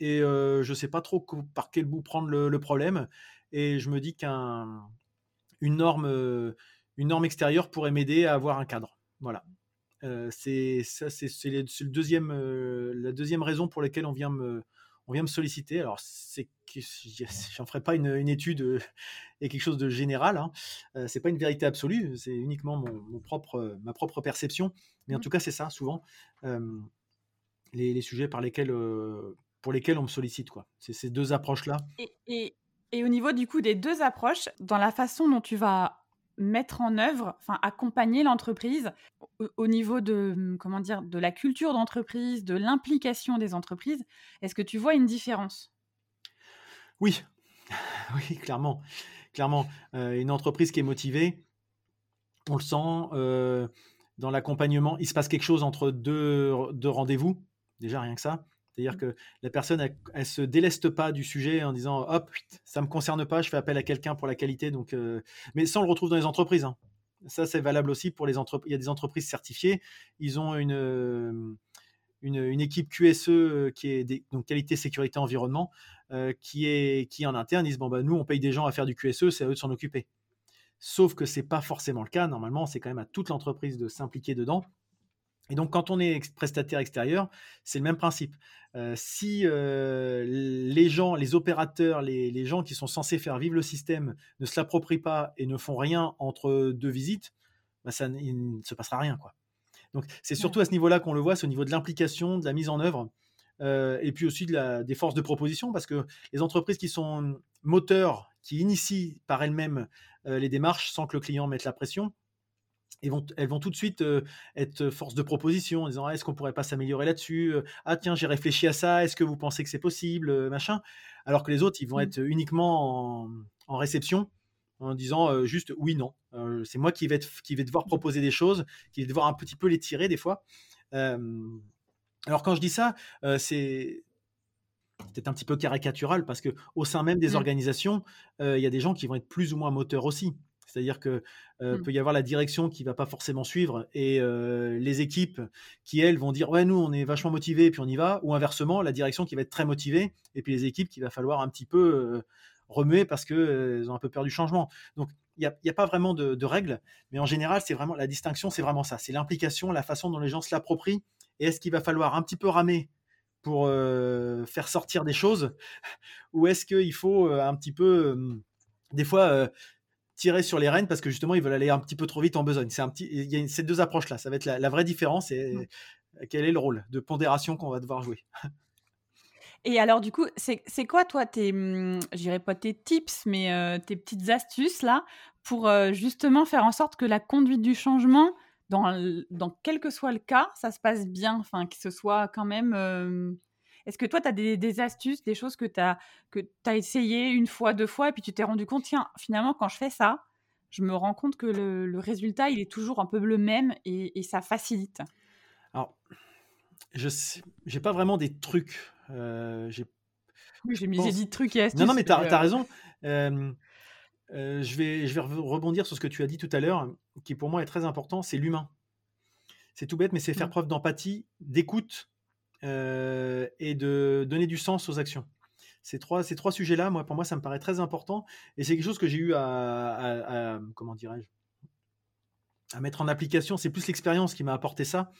Et je ne sais pas trop par quel bout prendre le, problème. Et je me dis qu'une norme, une norme extérieure pourrait m'aider à avoir un cadre. Voilà. c'est ça, c'est le deuxième, la deuxième raison pour laquelle on vient me, on vient me solliciter. Alors, c'est que j'en ferai pas une, étude et quelque chose de général. Hein. c'est pas une vérité absolue. C'est uniquement mon, propre, ma propre perception. Mais en mmh. tout cas, c'est ça souvent les, sujets par lesquels, pour lesquels on me sollicite. Quoi. C'est ces deux approches-là. Et, et, au niveau du coup des deux approches, dans la façon dont tu vas mettre en œuvre, enfin accompagner l'entreprise au, niveau de comment dire de la culture d'entreprise, de l'implication des entreprises. Est-ce que tu vois une différence? Oui, oui, clairement, clairement. Euh, une entreprise qui est motivée, on le sent euh, dans l'accompagnement. Il se passe quelque chose entre deux, deux rendez-vous, déjà rien que ça. C'est-à-dire mmh. que la personne, elle, ne se déleste pas du sujet en disant hop, ça me concerne pas, je fais appel à quelqu'un pour la qualité. Donc, euh, mais ça, on le retrouve dans les entreprises. Hein. Ça, c'est valable aussi pour les entreprises. Il y a des entreprises certifiées. Ils ont une, euh, une, équipe QSE euh, qui est donc qualité, sécurité, environnement, qui est qui en interne. Ils disent bon bah nous, on paye des gens à faire du QSE, c'est à eux de s'en occuper. Sauf que c'est pas forcément le cas. Normalement, c'est quand même à toute l'entreprise de s'impliquer dedans. Et donc, quand on est prestataire extérieur, c'est le même principe. Euh, si euh, les gens, les opérateurs, les, gens qui sont censés faire vivre le système ne se l'approprient pas et ne font rien entre deux visites, bah, ça, il ne se passera rien. Quoi. Donc, c'est surtout à ce niveau-là qu'on le voit, c'est au niveau de l'implication, de la mise en œuvre, euh, et puis aussi de la, des forces de proposition, parce que les entreprises qui sont moteurs, qui initient par elles-mêmes les démarches sans que le client mette la pression, vont, elles vont tout de suite être force de proposition en disant «Ah, est-ce qu'on pourrait pas s'améliorer là-dessus Ah tiens, j'ai réfléchi à ça, est-ce que vous pensez que c'est possible Machin? Alors que les autres, ils vont mmh. être uniquement en, réception en disant juste oui, non. c'est moi qui vais, qui vais devoir proposer des choses, qui vais devoir un petit peu les tirer des fois. alors quand je dis ça, c'est peut-être un petit peu caricatural parce que au sein même des mmh. organisations, il y a des gens qui vont être plus ou moins moteurs aussi. C'est-à-dire que mmh. peut y avoir la direction qui va pas forcément suivre et les équipes qui elles vont dire ouais nous on est vachement motivés puis on y va ou inversement la direction qui va être très motivée et puis les équipes qui va falloir un petit peu remuer parce qu'elles ont un peu peur du changement. Donc il n'y a, pas vraiment de, règles, mais en général c'est vraiment la distinction c'est vraiment ça, c'est l'implication, la façon dont les gens se l'approprient et est-ce qu'il va falloir un petit peu ramer pour faire sortir des choses? Ou est-ce qu'il faut un petit peu des fois, tirer sur les rênes parce que justement ils veulent aller un petit peu trop vite en besogne. C'est un petit, il y a ces deux approches là. Ça va être la, vraie différence et mmh. quel est le rôle de pondération qu'on va devoir jouer? Et alors du coup, c'est quoi toi tes, mmh, je dirais pas tes tips, mais euh, tes petites astuces là pour euh, justement faire en sorte que la conduite du changement, dans, dans quel que soit le cas, ça se passe bien, enfin que ce soit quand même euh, est-ce que toi, tu as des, astuces, des choses que tu as, que as essayé une fois, deux fois, et puis tu t'es rendu compte, tiens, finalement, quand je fais ça, je me rends compte que le, résultat, il est toujours un peu le même et, ça facilite? Alors, je n'ai pas vraiment des trucs. Euh, j'ai oui, j'ai mis des trucs et astuces. Non, non, mais tu as, euh, raison. Euh, je, vais, je vais rebondir sur ce que tu as dit tout à l'heure, qui pour moi est très important, c'est l'humain. C'est tout bête, mais c'est faire mmh. preuve d'empathie, d'écoute euh, et de donner du sens aux actions. Ces trois, ces trois sujets-là, moi, pour moi, ça me paraît très important. Et c'est quelque chose que j'ai eu à, comment dirais-je, à mettre en application. C'est plus l'expérience qui m'a apporté ça.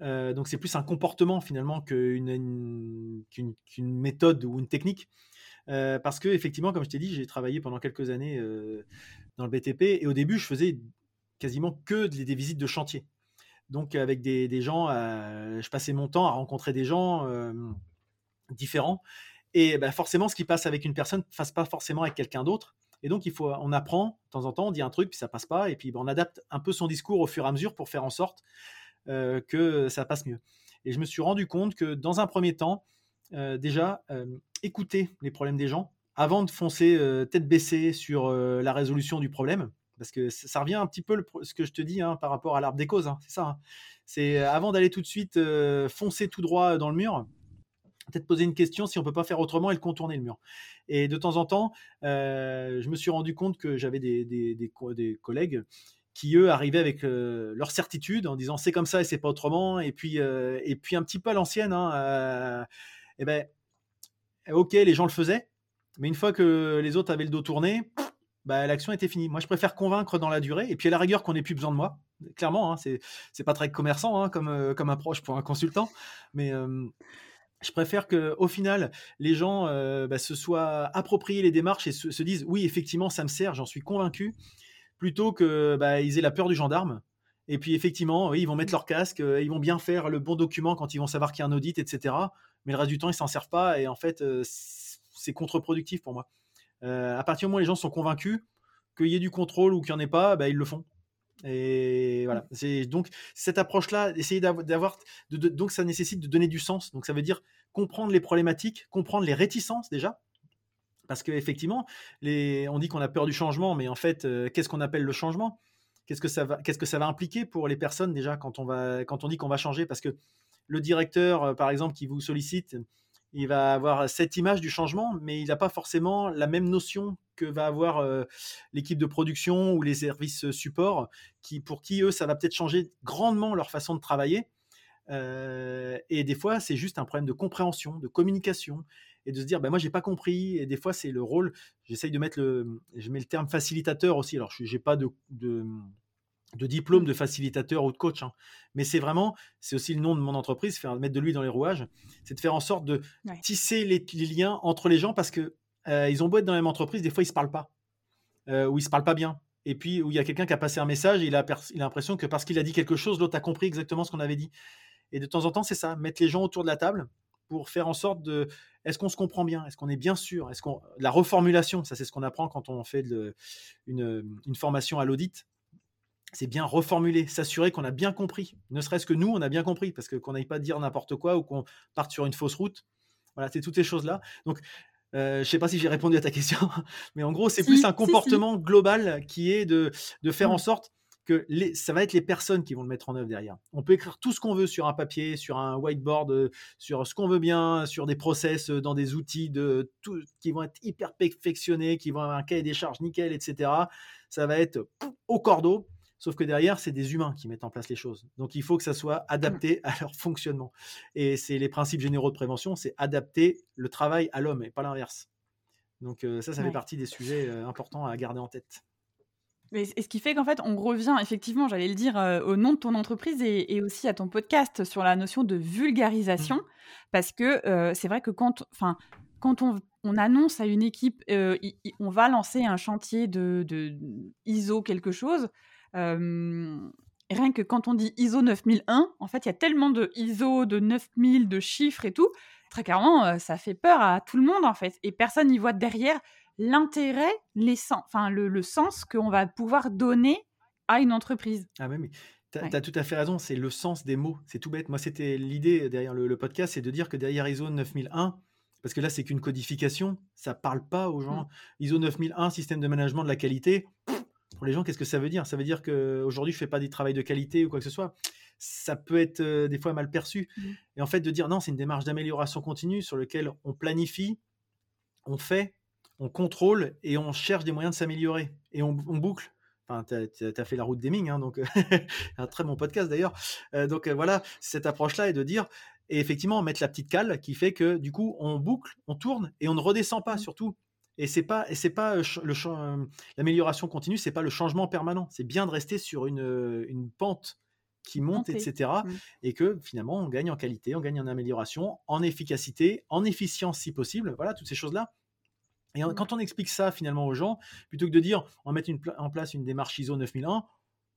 Euh, donc c'est plus un comportement finalement qu'une méthode ou une technique. Euh, parce que effectivement, comme je t'ai dit, j'ai travaillé pendant quelques années dans le BTP et au début, je faisais quasiment que des visites de chantier. Donc avec des, gens, euh, je passais mon temps à rencontrer des gens euh, différents. Et bah, forcément, ce qui passe avec une personne ne passe pas forcément avec quelqu'un d'autre. Et donc, il faut, on apprend de temps en temps, on dit un truc, puis ça passe pas, et puis bah, on adapte un peu son discours au fur et à mesure pour faire en sorte que ça passe mieux. Et je me suis rendu compte que dans un premier temps, déjà, écouter les problèmes des gens avant de foncer tête baissée sur la résolution du problème, parce que ça revient un petit peu ce que je te dis hein, par rapport à l'arbre des causes, hein, c'est ça. Hein. C'est avant d'aller tout de suite foncer tout droit dans le mur, peut-être poser une question si on peut pas faire autrement et le contourner le mur. Et de temps en temps, je me suis rendu compte que j'avais des, collègues qui eux arrivaient avec leur certitude en disant c'est comme ça et c'est pas autrement et puis un petit peu à l'ancienne et ben ok les gens le faisaient mais une fois que les autres avaient le dos tourné bah, l'action était finie moi je préfère convaincre dans la durée et puis à la rigueur qu'on ait plus besoin de moi clairement hein, c'est c'est pas très commerçant hein, comme comme approche pour un consultant mais je préfère que au final les gens bah, se soient appropriés les démarches et se, se disent oui effectivement ça me sert j'en suis convaincu plutôt que bah, ils aient la peur du gendarme. Et puis effectivement, oui, ils vont mettre leur casque, euh, ils vont bien faire le bon document quand ils vont savoir qu'il y a un audit, etc. Mais le reste du temps, ils s'en servent pas et en fait, euh, c'est contre-productif pour moi. Euh, à partir du moment où les gens sont convaincus qu'il y ait du contrôle ou qu'il n'y en ait pas, bah, ils le font. Et voilà. C'est donc cette approche-là, essayer d'avoir, donc ça nécessite de donner du sens. Donc ça veut dire comprendre les problématiques, comprendre les réticences déjà, parce qu'effectivement, on dit qu'on a peur du changement, mais en fait, euh, qu'est-ce qu'on appelle le changement? Qu'est-ce que ça va, qu'est-ce que ça va impliquer pour les personnes déjà quand on va, quand on dit qu'on va changer? Parce que le directeur, euh, par exemple, qui vous sollicite, il va avoir cette image du changement, mais il n'a pas forcément la même notion que va avoir euh, l'équipe de production ou les services support, qui, pour qui eux, ça va peut-être changer grandement leur façon de travailler. et des fois, c'est juste un problème de compréhension, de communication et de se dire, bah, moi, j'ai pas compris. Et des fois, c'est le rôle, j'essaye de mettre le, je mets le terme facilitateur aussi. Alors, je n'ai pas de, diplôme de facilitateur ou de coach, hein. mais c'est vraiment, c'est aussi le nom de mon entreprise, faire mettre de lui dans les rouages, c'est de faire en sorte de tisser les, liens entre les gens parce que euh, ils ont beau être dans la même entreprise, des fois, ils se parlent pas, euh, ou ils se parlent pas bien. Et puis, où il y a quelqu'un qui a passé un message et il a, il a l'impression que parce qu'il a dit quelque chose, l'autre a compris exactement ce qu'on avait dit. Et de temps en temps, c'est ça, mettre les gens autour de la table pour faire en sorte de est-ce qu'on se comprend bien? Est-ce qu'on est bien sûr? Est-ce qu'on la reformulation, ça c'est ce qu'on apprend quand on fait une, formation à l'audit. C'est bien reformuler, s'assurer qu'on a bien compris. Ne serait-ce que nous, on a bien compris, parce que qu'on n'aille pas dire n'importe quoi ou qu'on parte sur une fausse route. Voilà, c'est toutes ces choses-là. Donc, euh, je ne sais pas si j'ai répondu à ta question, mais en gros, c'est plus un comportement global qui est de, faire en mmh. sorte que ça va être les personnes qui vont le mettre en œuvre derrière. On peut écrire tout ce qu'on veut sur un papier, sur un whiteboard, euh, sur ce qu'on veut bien, sur des process, euh, dans des outils de tout, qui vont être hyper perfectionnés, qui vont avoir un cahier des charges nickel, etc. Ça va être au cordeau. Sauf que derrière, c'est des humains qui mettent en place les choses. Donc, il faut que ça soit adapté à leur fonctionnement. Et c'est les principes généraux de prévention, c'est adapter le travail à l'homme et pas l'inverse. Donc, euh, ça, ça fait partie des sujets importants à garder en tête. Et ce qui fait qu'en fait, on revient effectivement, j'allais le dire, euh, au nom de ton entreprise et, aussi à ton podcast sur la notion de vulgarisation, mmh. parce que euh, c'est vrai que quand, enfin, quand on, annonce à une équipe, euh, on va lancer un chantier de, ISO quelque chose. Rien que quand on dit ISO 9001, en fait, il y a tellement de ISO, de 9000, de chiffres et tout. Très clairement, ça fait peur à tout le monde en fait, et personne n'y voit derrière l'intérêt, enfin, le, sens qu'on va pouvoir donner à une entreprise. Ah mais tu as, tout à fait raison, c'est le sens des mots, c'est tout bête. Moi, c'était l'idée derrière le, podcast, c'est de dire que derrière ISO 9001, parce que là, c'est qu'une codification, ça parle pas aux gens. Mmh. ISO 9001, système de management de la qualité, pour les gens, qu'est-ce que ça veut dire? Ça veut dire qu'aujourd'hui, je fais pas du travail de qualité ou quoi que ce soit. Ça peut être euh, des fois mal perçu. Mmh. Et en fait, de dire non, c'est une démarche d'amélioration continue sur laquelle on planifie, on fait, on contrôle et on cherche des moyens de s'améliorer. Et on, boucle. Enfin, tu as, fait la route des hein, donc un très bon podcast d'ailleurs. Euh, donc euh, voilà, cette approche-là est de dire, et effectivement, mettre la petite cale qui fait que du coup, on boucle, on tourne et on ne redescend pas mmh. surtout. Et c'est pas, et c'est pas le l'amélioration continue, c'est pas le changement permanent. C'est bien de rester sur une, une pente qui monte, etc. Mmh. Et que finalement, on gagne en qualité, on gagne en amélioration, en efficacité, en efficience si possible. Voilà, toutes ces choses-là. Et mmh. quand on explique ça finalement aux gens, plutôt que de dire on met une en place une démarche ISO 9001,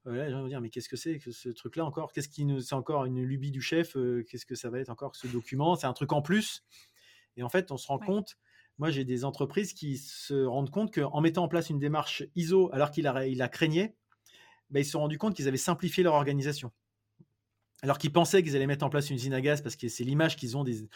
euh, les gens vont dire mais qu'est-ce que c'est que ce truc-là encore? Qu'est-ce qui nous c'est encore une lubie du chef euh, Qu'est-ce que ça va être encore ce document? C'est un truc en plus. Et en fait, on se rend compte. Moi, j'ai des entreprises qui se rendent compte qu'en mettant en place une démarche ISO alors qu'il a, il ben, ils se sont rendus compte qu'ils avaient simplifié leur organisation. alors qu'ils pensaient qu'ils allaient mettre en place une usine à gaz parce que c'est l'image qu'ils ont des,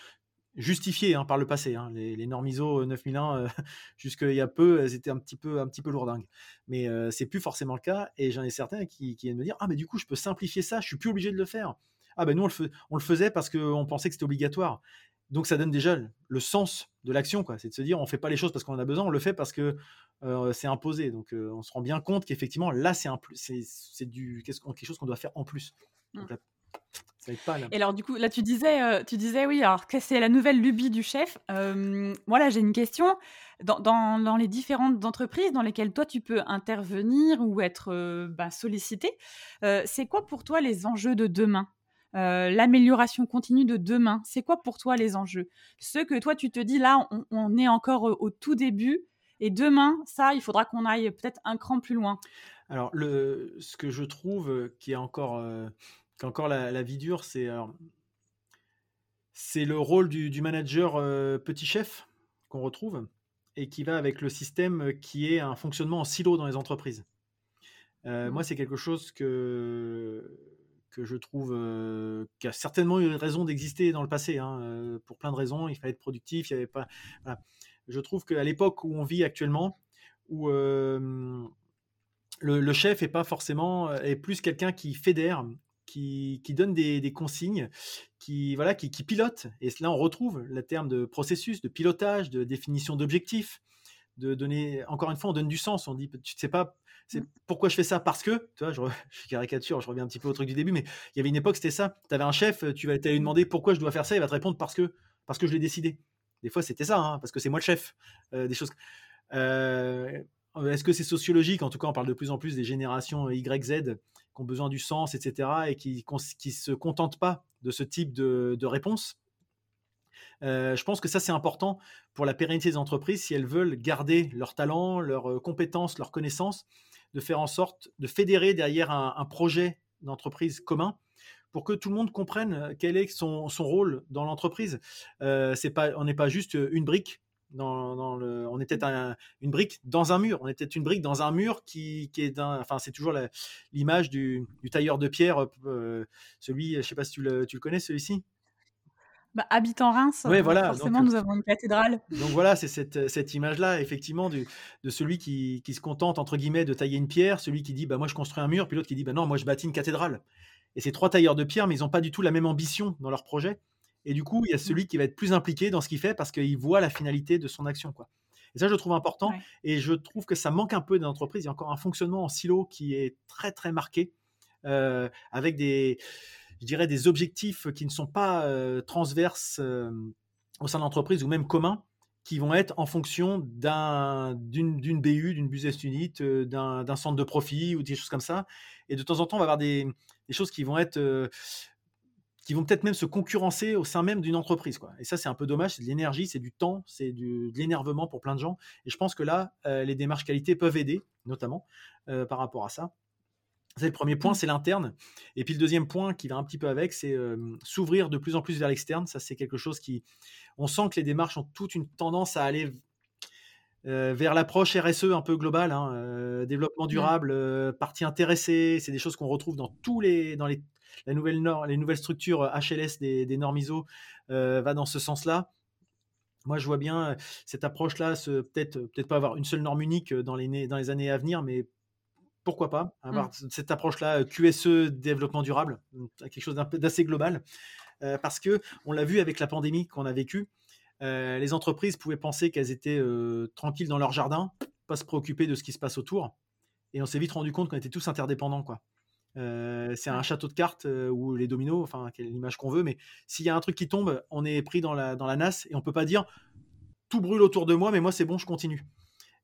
justifiée hein, par le passé. Hein. Les, normes ISO 9001, euh, jusqu'il y a peu, elles étaient un petit peu, lourdingues. Mais euh, c'est plus forcément le cas. Et j'en ai certains qui, viennent me dire Ah, mais du coup, je peux simplifier ça, je suis plus obligé de le faire. Ah, ben nous, on le faisait parce qu'on pensait que c'était obligatoire. Donc, ça donne déjà le, sens de l'action. C'est de se dire On ne fait pas les choses parce qu'on en a besoin, on le fait parce que euh, c'est imposé. Donc, on se rend bien compte qu'effectivement, là, c'est quelque chose qu'on doit faire en plus. Mmh. Donc, et alors, du coup, là, tu disais, euh, tu disais oui, alors que c'est la nouvelle lubie du chef. Euh, moi, là, j'ai une question. Dans, dans, les différentes entreprises dans lesquelles toi, tu peux intervenir ou être euh, bah, sollicité, c'est quoi pour toi les enjeux de demain? L'amélioration continue de demain, c'est quoi pour toi les enjeux? Ce que toi, tu te dis, là, on, on est encore au tout début. Et demain, ça, il faudra qu'on aille peut-être un cran plus loin. Alors, le, ce que je trouve qui est encore encore la, vie dure, c'est c'est le rôle du, manager petit chef qu'on retrouve et qui va avec le système qui est un fonctionnement en silo dans les entreprises. Moi, mmh. c'est quelque chose que, que je trouve qui a certainement eu raison d'exister dans le passé. Hein, pour plein de raisons, il fallait être productif. Il y avait pas. Je trouve qu'à l'époque où on vit actuellement, où le, chef est pas forcément est plus quelqu'un qui fédère qui, donne des, consignes, qui, voilà, qui, pilote. Et là, on retrouve le terme de processus, de pilotage, de définition d'objectifs, de donner, encore une fois, on donne du sens. On dit, tu sais pas, c'est pourquoi je fais ça? Parce que, tu vois, je, caricature, je reviens un petit peu au truc du début, mais il y avait une époque, c'était ça. Tu avais un chef, tu vas lui demander pourquoi je dois faire ça, il va te répondre parce que, parce que je l'ai décidé. Des fois, c'était ça, hein, parce que c'est moi le chef. Euh, des choses. Euh, est-ce que c'est sociologique? En tout cas, on parle de plus en plus des générations Y, Z qui ont besoin du sens, etc., et qui ne se contentent pas de ce type de, réponse. Euh, je pense que ça, c'est important pour la pérennité des entreprises si elles veulent garder leur talent, leurs euh, compétences, leurs connaissances, de faire en sorte de fédérer derrière un, projet d'entreprise commun pour que tout le monde comprenne euh, quel est son, rôle dans l'entreprise. pas, on n'est pas juste une brique dans, le, on était une brique dans un mur. On était une brique dans un mur qui, qui est d'un. Enfin, c'est toujours l'image du, tailleur de pierre, euh, celui, je sais pas si tu le, tu le connais, celui-ci? Bah, habitant Reims, ouais, voilà, forcément, nous avons une cathédrale. Donc voilà, c'est cette, cette image-là, effectivement, du, de celui qui, qui, se contente, entre guillemets, de tailler une pierre, celui qui dit, bah, moi, je construis un mur, puis l'autre qui dit, bah, non, moi, je bâtis une cathédrale. Et ces trois tailleurs de pierre, mais ils n'ont pas du tout la même ambition dans leur projet. Et du coup, il y a mmh. celui qui va être plus impliqué dans ce qu'il fait parce qu'il voit la finalité de son action. Quoi. Et ça, je trouve important. Et je trouve que ça manque un peu dans l'entreprise. Il y a encore un fonctionnement en silo qui est très, très marqué, euh, avec des, je dirais, des objectifs qui ne sont pas euh, transverses euh, au sein de l'entreprise ou même communs, qui vont être en fonction d'une BU, d'une business unit, d'un centre de profit ou des choses comme ça. Et de temps en temps, on va avoir des, choses qui vont être qui vont peut-être même se concurrencer au sein même d'une entreprise. Quoi. Et ça, c'est un peu dommage, c'est de l'énergie, c'est du temps, c'est de l'énervement pour plein de gens. Et je pense que là, euh, les démarches qualité peuvent aider, notamment euh, par rapport à ça. C'est le premier point, mmh. c'est l'interne. Et puis le deuxième point qui va un petit peu avec, c'est euh, s'ouvrir de plus en plus vers l'externe. Ça, c'est quelque chose qui... On sent que les démarches ont toute une tendance à aller vers l'approche RSE un peu globale, hein, développement mmh. durable, partie intéressée, c'est des choses qu'on retrouve dans tous les, dans les la nouvelle les nouvelles structures HLS euh, des, normes ISO euh, va dans ce sens-là. Moi, je vois bien euh, cette approche-là, peut-être peut pas avoir une seule norme unique dans les, dans les années à venir, mais pourquoi pas avoir mmh. cette approche-là QSE développement durable, quelque chose d'assez global, parce que on l'a vu avec la pandémie qu'on a vécue, les entreprises pouvaient penser qu'elles étaient tranquilles dans leur jardin, pas se préoccuper de ce qui se passe autour, et on s'est vite rendu compte qu'on était tous interdépendants, quoi. Euh, c'est un château de cartes euh, ou les dominos, enfin, quelle l'image qu'on veut, mais s'il y a un truc qui tombe, on est pris dans la, dans la nasse et on peut pas dire tout brûle autour de moi, mais moi c'est bon, je continue.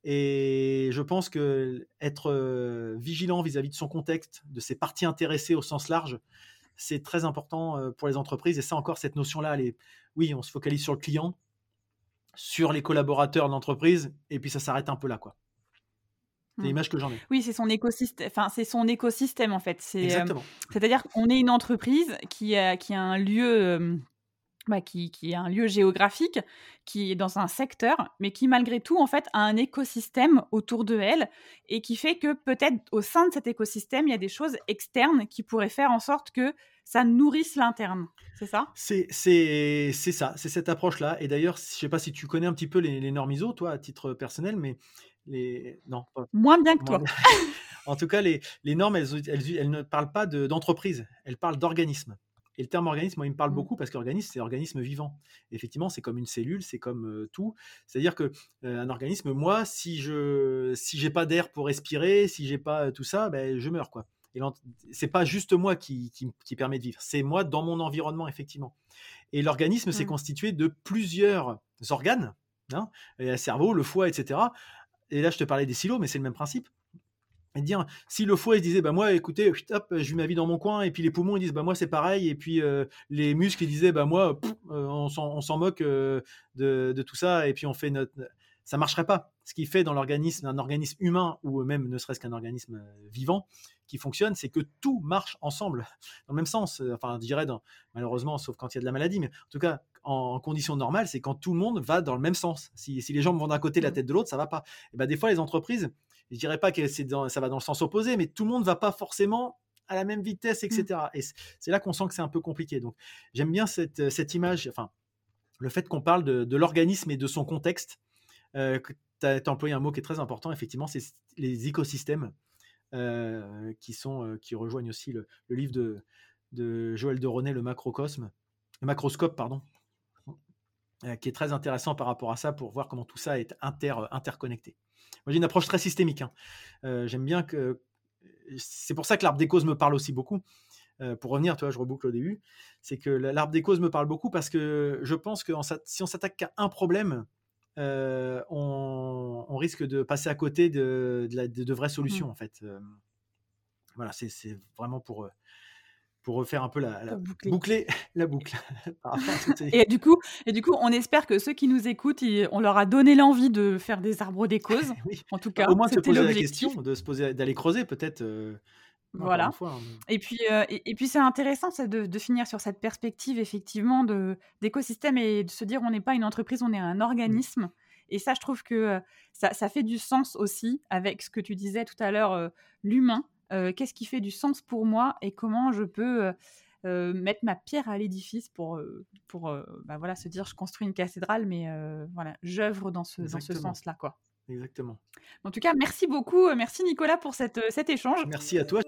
Et je pense que être euh, vigilant vis-à-vis de son contexte, de ses parties intéressées au sens large, c'est très important pour les entreprises. Et ça encore, cette notion-là, oui, on se focalise sur le client, sur les collaborateurs de l'entreprise, et puis ça s'arrête un peu là, quoi. C'est mmh. l'image que j'en ai. Oui, c'est son écosystème. Enfin, c'est son écosystème en fait. C'est, Exactement. c'est-à-dire qu'on est une entreprise qui a, qui a un lieu. Bah, qui, qui est un lieu géographique, qui est dans un secteur, mais qui malgré tout en fait a un écosystème autour de elle et qui fait que peut-être au sein de cet écosystème il y a des choses externes qui pourraient faire en sorte que ça nourrisse l'interne. C'est ça? C'est ça, c'est cette approche-là. Et d'ailleurs, je ne sais pas si tu connais un petit peu les, normes ISO, toi, à titre personnel, mais les... Non, Moins bien que toi. en tout cas, les, normes, elles, elles, ne parlent pas d'entreprise, elles parlent d'organisme. Et le terme organisme, moi, il me parle mmh. beaucoup parce qu'organisme, c'est organisme vivant. Effectivement, c'est comme une cellule, c'est comme tout. C'est-à-dire que un organisme, moi, si je si j'ai pas d'air pour respirer, si j'ai pas tout ça, ben, je meurs quoi. Et c'est pas juste moi qui, qui, permet de vivre, c'est moi dans mon environnement effectivement. Et l'organisme, c'est mmh. constitué de plusieurs organes, hein, le cerveau, le foie, etc. Et là, je te parlais des silos, mais c'est le même principe et dire si le foie il se disait bah moi écoutez hop, je vis ma vie dans mon coin et puis les poumons ils disent bah moi c'est pareil et puis euh, les muscles ils disaient bah moi euh, on s'en moque euh, de, tout ça et puis on fait notre ça marcherait pas. Ce qui fait dans l'organisme un organisme humain ou même ne serait-ce qu'un organisme vivant qui fonctionne c'est que tout marche ensemble. Dans le même sens enfin je dirais dans, malheureusement sauf quand il y a de la maladie mais en tout cas en, conditions normales c'est quand tout le monde va dans le même sens. Si, si les jambes vont d'un côté la mmh. tête de l'autre ça va pas. Et ben des fois les entreprises je dirais pas que ça va dans le sens opposé, mais tout le monde va pas forcément à la même vitesse, etc. Et c'est là qu'on sent que c'est un peu compliqué. Donc, j'aime bien cette, cette, image, enfin, le fait qu'on parle de, l'organisme et de son contexte. Euh, tu as, employé un mot qui est très important, effectivement, c'est les écosystèmes euh, qui, sont, euh, qui rejoignent aussi le, livre de, de Joël de Ronet, le macrocosme, le macroscope, pardon, euh, qui est très intéressant par rapport à ça pour voir comment tout ça est inter, interconnecté. Moi, j'ai une approche très systémique. Hein. Euh, j'aime bien que. C'est pour ça que l'arbre des causes me parle aussi beaucoup. Euh, pour revenir, tu vois, je reboucle au début. C'est que l'arbre des causes me parle beaucoup parce que je pense que si on s'attaque qu'à un problème, euh, on, risque de passer à côté de, de, vraies mmh. solutions, en fait. voilà, c'est vraiment pour pour refaire un peu la, boucler. la boucle. et du coup, et du coup, on espère que ceux qui nous écoutent, on leur a donné l'envie de faire des arbres des causes. En tout cas, au moins de se poser la question, de se poser, d'aller creuser peut-être. Euh, voilà. Hein, et puis, euh, et, puis c'est intéressant de, de, finir sur cette perspective effectivement de d'écosystème et de se dire on n'est pas une entreprise, on est un mmh. organisme. Et ça, je trouve que euh, ça, ça, fait du sens aussi avec ce que tu disais tout à l'heure, l'humain qu'est-ce qui fait du sens pour moi et comment je peux mettre ma pierre à l'édifice pour, pour bah, voilà, se dire je construis une cathédrale, mais voilà, j'œuvre dans ce, dans ce sens-là. quoi. Exactement. En tout cas, merci beaucoup. Merci Nicolas pour cette, cet échange. Merci à toi.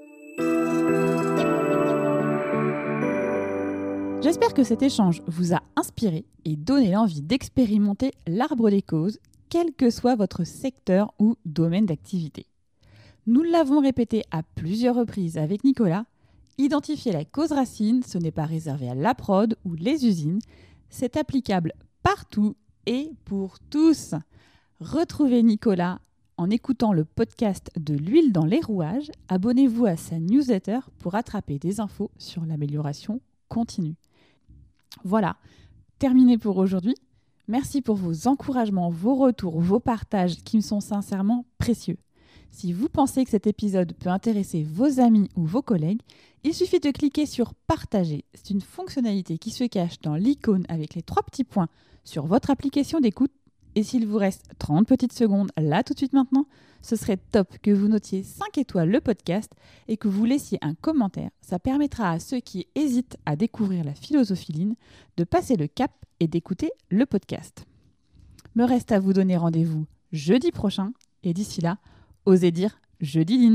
J'espère que cet échange vous a inspiré et donné l'envie d'expérimenter l'arbre des causes, quel que soit votre secteur ou domaine d'activité. Nous l'avons répété à plusieurs reprises avec Nicolas, identifier la cause racine, ce n'est pas réservé à la prod ou les usines, c'est applicable partout et pour tous. Retrouvez Nicolas en écoutant le podcast de l'huile dans les rouages. Abonnez-vous à sa newsletter pour attraper des infos sur l'amélioration continue. Voilà, terminé pour aujourd'hui. Merci pour vos encouragements, vos retours, vos partages qui me sont sincèrement précieux. Si vous pensez que cet épisode peut intéresser vos amis ou vos collègues, il suffit de cliquer sur Partager. C'est une fonctionnalité qui se cache dans l'icône avec les trois petits points sur votre application d'écoute. Et s'il vous reste 30 petites secondes là tout de suite maintenant, ce serait top que vous notiez 5 étoiles le podcast et que vous laissiez un commentaire. Ça permettra à ceux qui hésitent à découvrir la philosophie line de passer le cap et d'écouter le podcast. Me reste à vous donner rendez-vous jeudi prochain et d'ici là, Osez dire je dis